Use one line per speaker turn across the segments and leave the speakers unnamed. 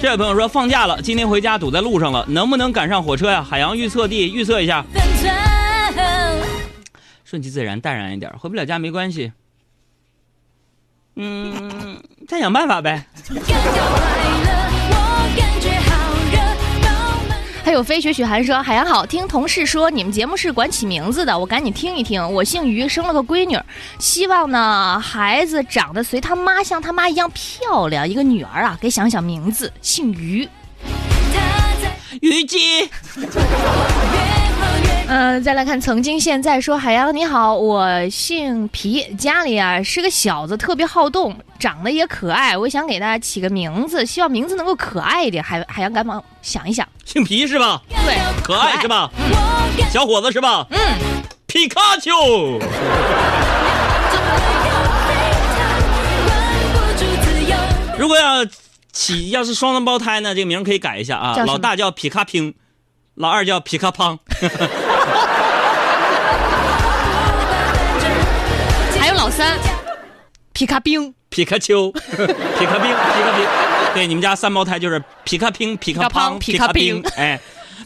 这位朋友说放假了，今天回家堵在路上了，能不能赶上火车呀？海洋预测地预测一下，顺其自然，淡然一点，回不了家没关系。嗯，再想办法呗。
飞雪雪寒说：“海洋好，听同事说你们节目是管起名字的，我赶紧听一听。我姓于，生了个闺女，希望呢孩子长得随他妈像他妈一样漂亮，一个女儿啊，给想想名字，姓于。
虞姬。
嗯，再来看曾经现在说海洋你好，我姓皮，家里啊是个小子，特别好动，长得也可爱，我想给大家起个名字，希望名字能够可爱一点。海海洋赶忙想一想，
姓皮是吧？
对，
可爱是吧？小伙子是吧？
嗯，
皮卡丘。如果要起要是双胞胎呢，这个名可以改一下啊，老大叫皮卡拼，老二叫皮卡胖。
还有老三，皮卡兵、
皮卡丘、皮卡兵、皮卡兵。对，你们家三胞胎就是皮卡兵、皮卡胖、
皮卡兵。
哎，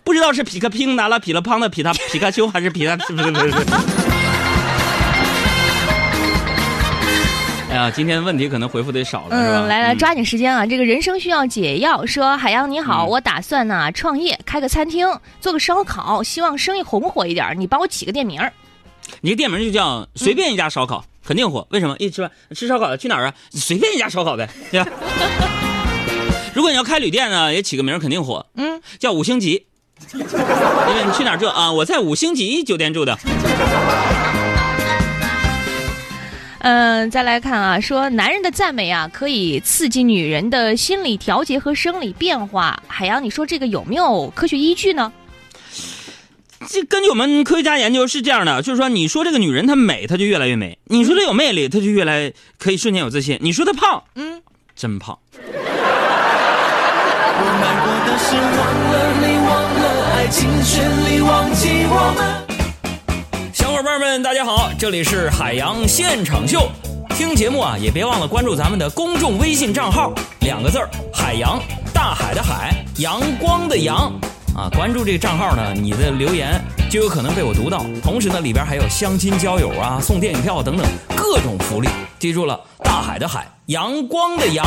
不知道是皮卡兵拿了皮了胖的皮卡皮卡丘，还是皮卡是不是不是？哎 呀，今天问题可能回复的少了，是吧？
来来，抓紧时间啊！这个人生需要解药。说海洋你好，我打算呢创业，开个餐厅，做个烧烤，希望生意红火一点。你帮我起个店名儿。
你个店名就叫随便一家烧烤，肯定火。为什么？一吃饭吃烧烤去哪儿啊？随便一家烧烤呗，对吧？如果你要开旅店呢，也起个名肯定火。嗯，叫五星级，因为你去哪儿住啊？我在五星级酒店住的。
嗯，再来看啊，说男人的赞美啊，可以刺激女人的心理调节和生理变化。海洋，你说这个有没有科学依据呢？
这根据我们科学家研究是这样的，就是说，你说这个女人她美，她就越来越美；你说她有魅力，她就越来可以瞬间有自信；你说她胖，嗯，真胖。小伙伴们，大家好，这里是海洋现场秀。听节目啊，也别忘了关注咱们的公众微信账号，两个字儿：海洋，大海的海，阳光的阳。啊，关注这个账号呢，你的留言就有可能被我读到。同时呢，里边还有相亲交友啊、送电影票等等各种福利。记住了，大海的海，阳光的阳。